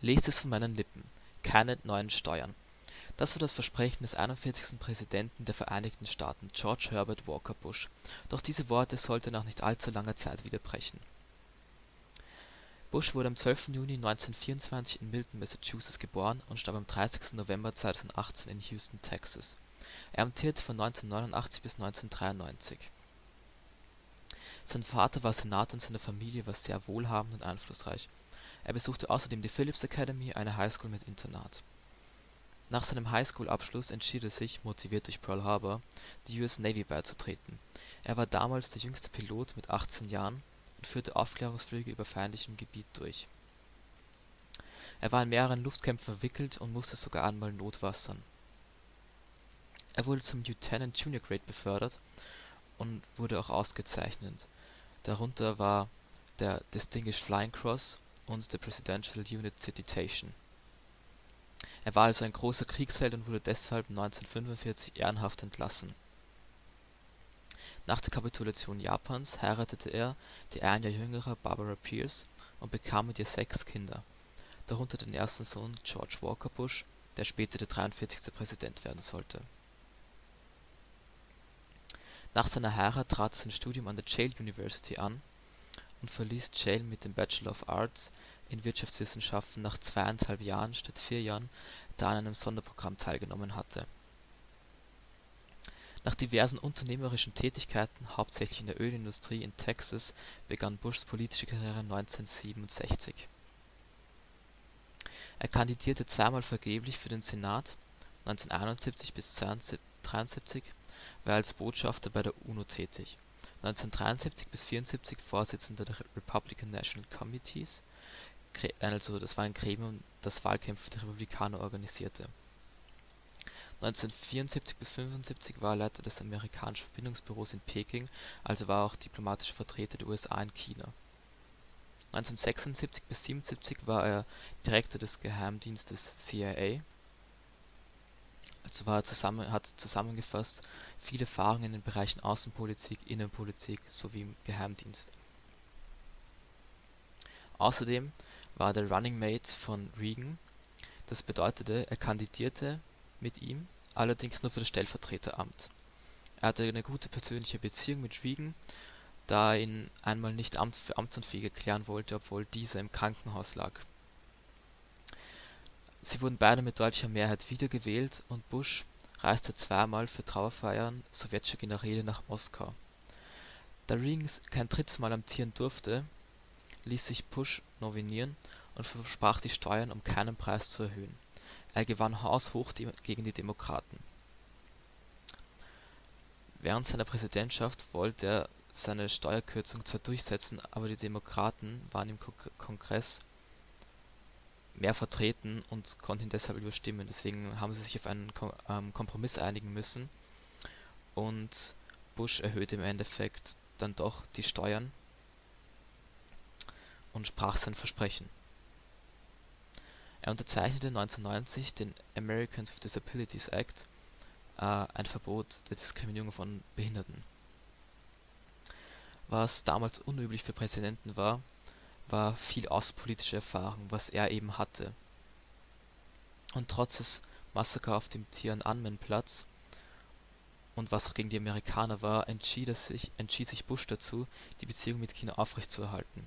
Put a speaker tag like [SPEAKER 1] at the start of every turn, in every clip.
[SPEAKER 1] Lest es von meinen Lippen: Keine neuen Steuern. Das war das Versprechen des 41. Präsidenten der Vereinigten Staaten, George Herbert Walker Bush, doch diese Worte sollte nach nicht allzu langer Zeit wieder brechen. Bush wurde am 12. Juni 1924 in Milton (Massachusetts) geboren und starb am 30. November 2018 in Houston (Texas). Er amtierte von 1989 bis 1993. Sein Vater war Senator und seine Familie war sehr wohlhabend und einflussreich. Er besuchte außerdem die Phillips Academy, eine Highschool mit Internat. Nach seinem High-School-Abschluss entschied er sich, motiviert durch Pearl Harbor, der US Navy beizutreten. Er war damals der jüngste Pilot mit 18 Jahren und führte Aufklärungsflüge über feindlichem Gebiet durch. Er war in mehreren Luftkämpfen verwickelt und musste sogar einmal notwassern. Er wurde zum Lieutenant Junior Grade befördert und wurde auch ausgezeichnet, darunter war der Distinguished Flying Cross und der Presidential Unit Citation. Er war also ein großer Kriegsheld und wurde deshalb 1945 ehrenhaft entlassen. Nach der Kapitulation Japans heiratete er die ein Jahr jüngere Barbara Pierce und bekam mit ihr sechs Kinder, darunter den ersten Sohn George Walker Bush, der später der 43. Präsident werden sollte. Nach seiner Heirat trat er sein Studium an der Yale University an und verließ Yale mit dem Bachelor of Arts in Wirtschaftswissenschaften nach zweieinhalb Jahren statt vier Jahren, da er an einem Sonderprogramm teilgenommen hatte. Nach diversen unternehmerischen Tätigkeiten, hauptsächlich in der Ölindustrie in Texas, begann Bushs politische Karriere 1967. Er kandidierte zweimal vergeblich für den Senat (1971 bis 1973) war als Botschafter bei der UNO tätig, 1973 bis 1974 Vorsitzender der Republican National Committees also das war ein Gremium, das Wahlkämpfe der Republikaner organisierte. 1974 bis 1975 war er Leiter des amerikanischen Verbindungsbüros in Peking, also war er auch diplomatischer Vertreter der USA in China. 1976 bis 1977 war er Direktor des Geheimdienstes CIA war zusammen hat zusammengefasst viele Erfahrungen in den Bereichen Außenpolitik, Innenpolitik sowie im Geheimdienst. Außerdem war er der Running Mate von Reagan, das bedeutete, er kandidierte mit ihm, allerdings nur für das Stellvertreteramt. Er hatte eine gute persönliche Beziehung mit Reagan, da er ihn einmal nicht für amtsunfähig erklären wollte, obwohl dieser im Krankenhaus lag Sie wurden beide mit deutlicher Mehrheit wiedergewählt und Bush reiste zweimal für Trauerfeiern sowjetischer Generäle nach Moskau. Da Reagan kein drittes Mal amtieren durfte, ließ sich Bush nominieren und versprach die Steuern um keinen Preis zu erhöhen. Er gewann haushoch gegen die Demokraten. Während seiner Präsidentschaft wollte er seine Steuerkürzungen zwar durchsetzen, aber die Demokraten waren im Kongress mehr vertreten und konnte ihn deshalb überstimmen. Deswegen haben sie sich auf einen Kompromiss einigen müssen und Bush erhöhte im Endeffekt dann doch die Steuern und sprach sein Versprechen. Er unterzeichnete 1990 den Americans with Disabilities Act, äh, ein Verbot der Diskriminierung von Behinderten. Was damals unüblich für Präsidenten war, war viel außenpolitische Erfahrung, was er eben hatte. Und trotz des Massaker auf dem Tian'anmen-Platz und was auch gegen die Amerikaner war, entschied, sich, entschied sich Bush dazu, die Beziehung mit China aufrechtzuerhalten.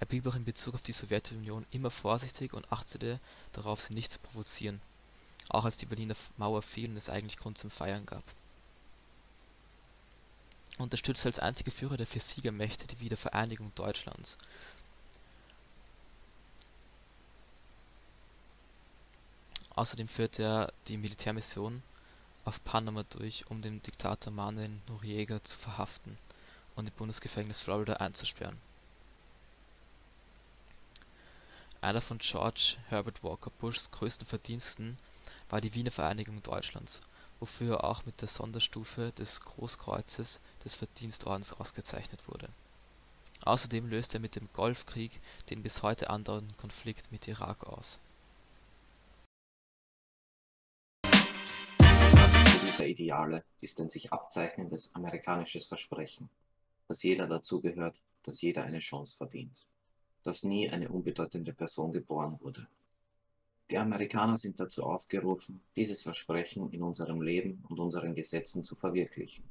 [SPEAKER 1] Er blieb auch in Bezug auf die Sowjetunion immer vorsichtig und achtete darauf, sie nicht zu provozieren, auch als die Berliner Mauer fiel und es eigentlich Grund zum Feiern gab unterstützte als einziger Führer der vier Siegermächte die Wiedervereinigung Deutschlands. Außerdem führte er die Militärmission auf Panama durch, um den Diktator Manuel Noriega zu verhaften und im Bundesgefängnis Florida einzusperren. Einer von George Herbert Walker Bushs größten Verdiensten war die Wiedervereinigung Deutschlands wofür er auch mit der Sonderstufe des Großkreuzes des Verdienstordens ausgezeichnet wurde. Außerdem löste er mit dem Golfkrieg den bis heute andauernden Konflikt mit Irak aus.
[SPEAKER 2] dieser Ideale ist ein sich abzeichnendes amerikanisches Versprechen, dass jeder dazugehört, dass jeder eine Chance verdient. dass nie eine unbedeutende Person geboren wurde. Die Amerikaner sind dazu aufgerufen, dieses Versprechen in unserem Leben und unseren Gesetzen zu verwirklichen.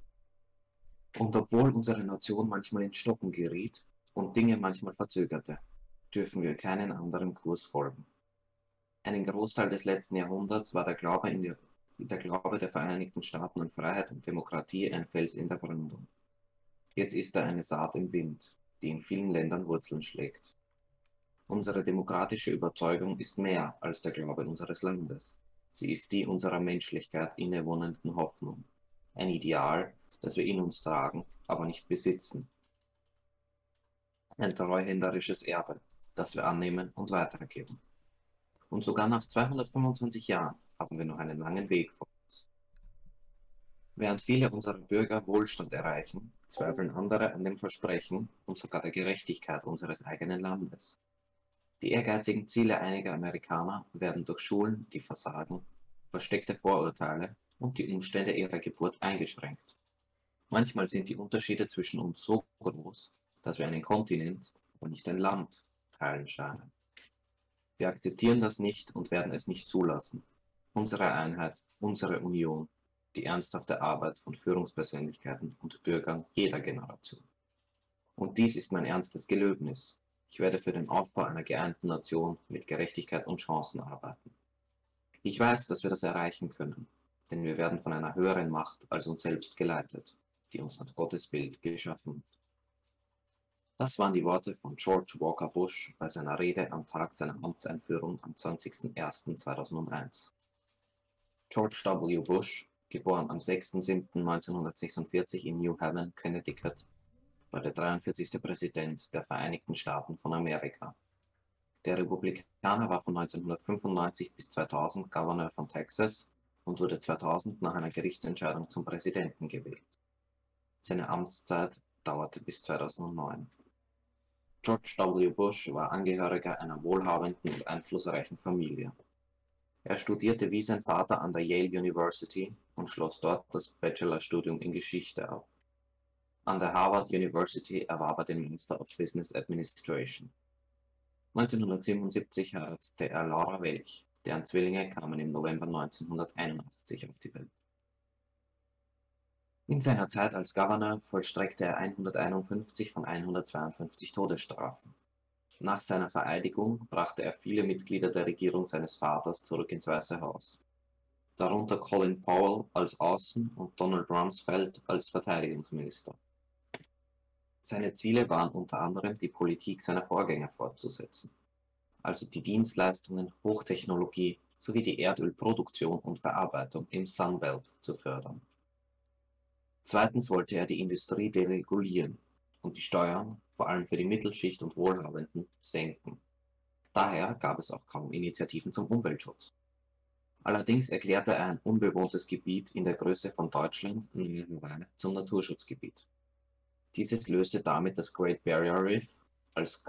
[SPEAKER 2] Und obwohl unsere Nation manchmal in Stocken geriet und Dinge manchmal verzögerte, dürfen wir keinen anderen Kurs folgen. Einen Großteil des letzten Jahrhunderts war der Glaube, in die, der Glaube der Vereinigten Staaten an Freiheit und Demokratie ein Fels in der Brandung. Jetzt ist er eine Saat im Wind, die in vielen Ländern Wurzeln schlägt. Unsere demokratische Überzeugung ist mehr als der Glaube unseres Landes. Sie ist die unserer Menschlichkeit innewohnenden Hoffnung. Ein Ideal, das wir in uns tragen, aber nicht besitzen. Ein treuhänderisches Erbe, das wir annehmen und weitergeben. Und sogar nach 225 Jahren haben wir noch einen langen Weg vor uns. Während viele unserer Bürger Wohlstand erreichen, zweifeln andere an dem Versprechen und sogar der Gerechtigkeit unseres eigenen Landes. Die ehrgeizigen Ziele einiger Amerikaner werden durch Schulen, die versagen, versteckte Vorurteile und die Umstände ihrer Geburt eingeschränkt. Manchmal sind die Unterschiede zwischen uns so groß, dass wir einen Kontinent, aber nicht ein Land teilen scheinen. Wir akzeptieren das nicht und werden es nicht zulassen. Unsere Einheit, unsere Union, die ernsthafte Arbeit von Führungspersönlichkeiten und Bürgern jeder Generation. Und dies ist mein ernstes Gelöbnis. Ich werde für den Aufbau einer geeinten Nation mit Gerechtigkeit und Chancen arbeiten. Ich weiß, dass wir das erreichen können, denn wir werden von einer höheren Macht als uns selbst geleitet, die uns nach Gottes Bild geschaffen hat. Das waren die Worte von George Walker Bush bei seiner Rede am Tag seiner Amtseinführung am 20.01.2001. George W. Bush, geboren am 6.07.1946 in New Haven, Connecticut, war der 43. Präsident der Vereinigten Staaten von Amerika. Der Republikaner war von 1995 bis 2000 Gouverneur von Texas und wurde 2000 nach einer Gerichtsentscheidung zum Präsidenten gewählt. Seine Amtszeit dauerte bis 2009. George W. Bush war Angehöriger einer wohlhabenden und einflussreichen Familie. Er studierte wie sein Vater an der Yale University und schloss dort das Bachelorstudium in Geschichte ab. An der Harvard University erwarb er den Master of Business Administration. 1977 heiratete er Laura Welch, deren Zwillinge kamen im November 1981 auf die Welt. In seiner Zeit als Gouverneur vollstreckte er 151 von 152 Todesstrafen. Nach seiner Vereidigung brachte er viele Mitglieder der Regierung seines Vaters zurück ins Weiße Haus, darunter Colin Powell als Außen- und Donald Rumsfeld als Verteidigungsminister. Seine Ziele waren unter anderem die Politik seiner Vorgänger fortzusetzen, also die Dienstleistungen, Hochtechnologie sowie die Erdölproduktion und Verarbeitung im Sunbelt zu fördern. Zweitens wollte er die Industrie deregulieren und die Steuern, vor allem für die Mittelschicht und Wohlhabenden, senken. Daher gab es auch kaum Initiativen zum Umweltschutz. Allerdings erklärte er ein unbewohntes Gebiet in der Größe von Deutschland zum Naturschutzgebiet. Dieses löste damit das Great Barrier Reef als,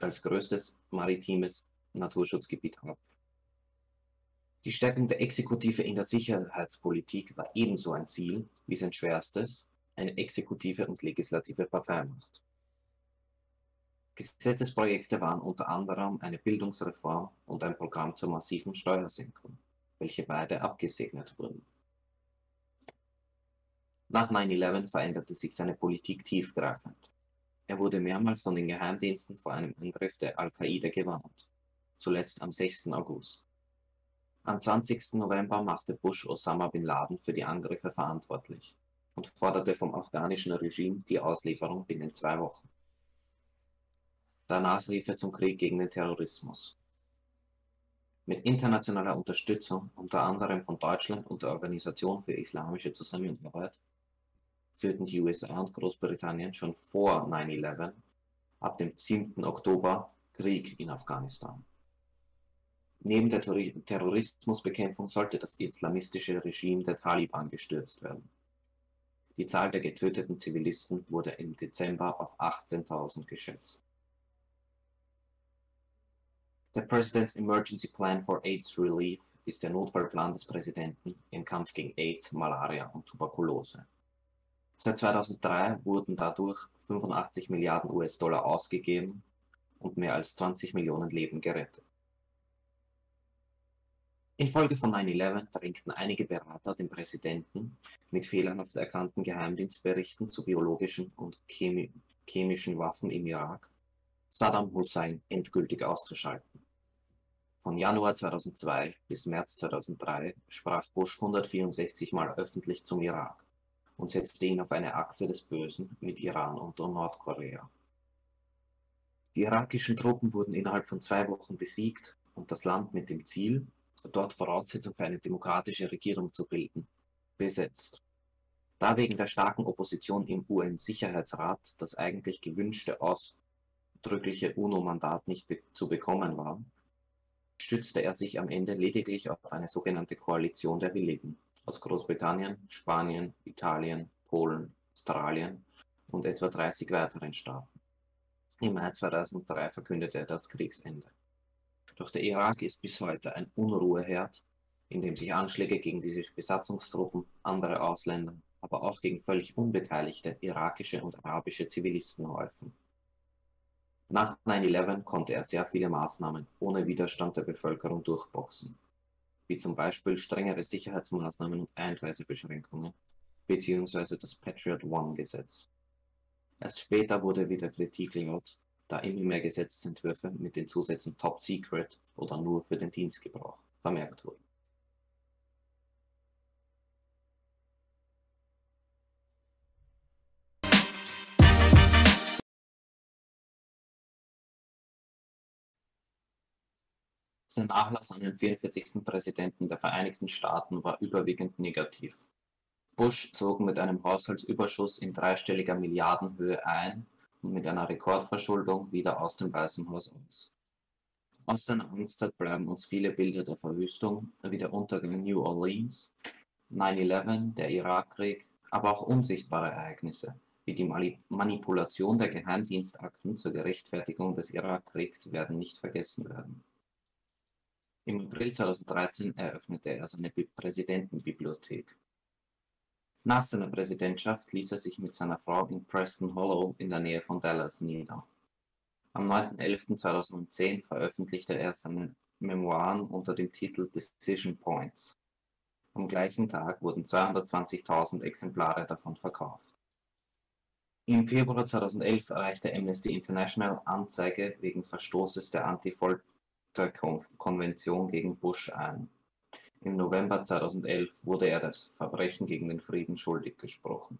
[SPEAKER 2] als größtes maritimes Naturschutzgebiet ab. Die Stärkung der Exekutive in der Sicherheitspolitik war ebenso ein Ziel wie sein schwerstes, eine exekutive und legislative Parteimacht. Gesetzesprojekte waren unter anderem eine Bildungsreform und ein Programm zur massiven Steuersenkung, welche beide abgesegnet wurden. Nach 9-11 veränderte sich seine Politik tiefgreifend. Er wurde mehrmals von den Geheimdiensten vor einem Angriff der Al-Qaida gewarnt, zuletzt am 6. August. Am 20. November machte Bush Osama bin Laden für die Angriffe verantwortlich und forderte vom afghanischen Regime die Auslieferung binnen zwei Wochen. Danach rief er zum Krieg gegen den Terrorismus. Mit internationaler Unterstützung, unter anderem von Deutschland und der Organisation für islamische Zusammenarbeit, führten die USA und Großbritannien schon vor 9-11, ab dem 7. Oktober, Krieg in Afghanistan. Neben der Terrorismusbekämpfung sollte das islamistische Regime der Taliban gestürzt werden. Die Zahl der getöteten Zivilisten wurde im Dezember auf 18.000 geschätzt. Der President's Emergency Plan for AIDS Relief ist der Notfallplan des Präsidenten im Kampf gegen AIDS, Malaria und Tuberkulose. Seit 2003 wurden dadurch 85 Milliarden US-Dollar ausgegeben und mehr als 20 Millionen Leben gerettet. Infolge von 9-11 drängten einige Berater den Präsidenten mit fehlerhaft erkannten Geheimdienstberichten zu biologischen und chemi chemischen Waffen im Irak, Saddam Hussein endgültig auszuschalten. Von Januar 2002 bis März 2003 sprach Bush 164 Mal öffentlich zum Irak und setzte ihn auf eine Achse des Bösen mit Iran und Nordkorea. Die irakischen Truppen wurden innerhalb von zwei Wochen besiegt und das Land mit dem Ziel, dort Voraussetzung für eine demokratische Regierung zu bilden, besetzt. Da wegen der starken Opposition im UN-Sicherheitsrat das eigentlich gewünschte ausdrückliche UNO-Mandat nicht be zu bekommen war, stützte er sich am Ende lediglich auf eine sogenannte Koalition der Willigen aus Großbritannien, Spanien, Italien, Polen, Australien und etwa 30 weiteren Staaten. Im Mai 2003 verkündete er das Kriegsende. Doch der Irak ist bis heute ein Unruheherd, in dem sich Anschläge gegen diese Besatzungstruppen, andere Ausländer, aber auch gegen völlig unbeteiligte irakische und arabische Zivilisten häufen. Nach 9-11 konnte er sehr viele Maßnahmen ohne Widerstand der Bevölkerung durchboxen, wie zum Beispiel strengere Sicherheitsmaßnahmen und Einreisebeschränkungen, beziehungsweise das Patriot One-Gesetz. Erst später wurde wieder Kritik laut, da immer mehr Gesetzentwürfe mit den Zusätzen Top Secret oder nur für den Dienstgebrauch vermerkt wurden. Sein Nachlass an den 44. Präsidenten der Vereinigten Staaten war überwiegend negativ. Bush zog mit einem Haushaltsüberschuss in dreistelliger Milliardenhöhe ein und mit einer Rekordverschuldung wieder aus dem Weißen Haus aus. Aus seiner Amtszeit bleiben uns viele Bilder der Verwüstung, wie der Untergang New Orleans, 9-11, der Irakkrieg, aber auch unsichtbare Ereignisse, wie die Manipulation der Geheimdienstakten zur Gerechtfertigung des Irakkriegs werden nicht vergessen werden. Im April 2013 eröffnete er seine Präsidentenbibliothek. Nach seiner Präsidentschaft ließ er sich mit seiner Frau in Preston Hollow in der Nähe von Dallas nieder. Am 9.11.2010 veröffentlichte er seine Memoiren unter dem Titel Decision Points. Am gleichen Tag wurden 220.000 Exemplare davon verkauft. Im Februar 2011 erreichte Amnesty International Anzeige wegen Verstoßes der Anti-Folter-Konvention gegen Bush ein. Im November 2011 wurde er das Verbrechen gegen den Frieden schuldig gesprochen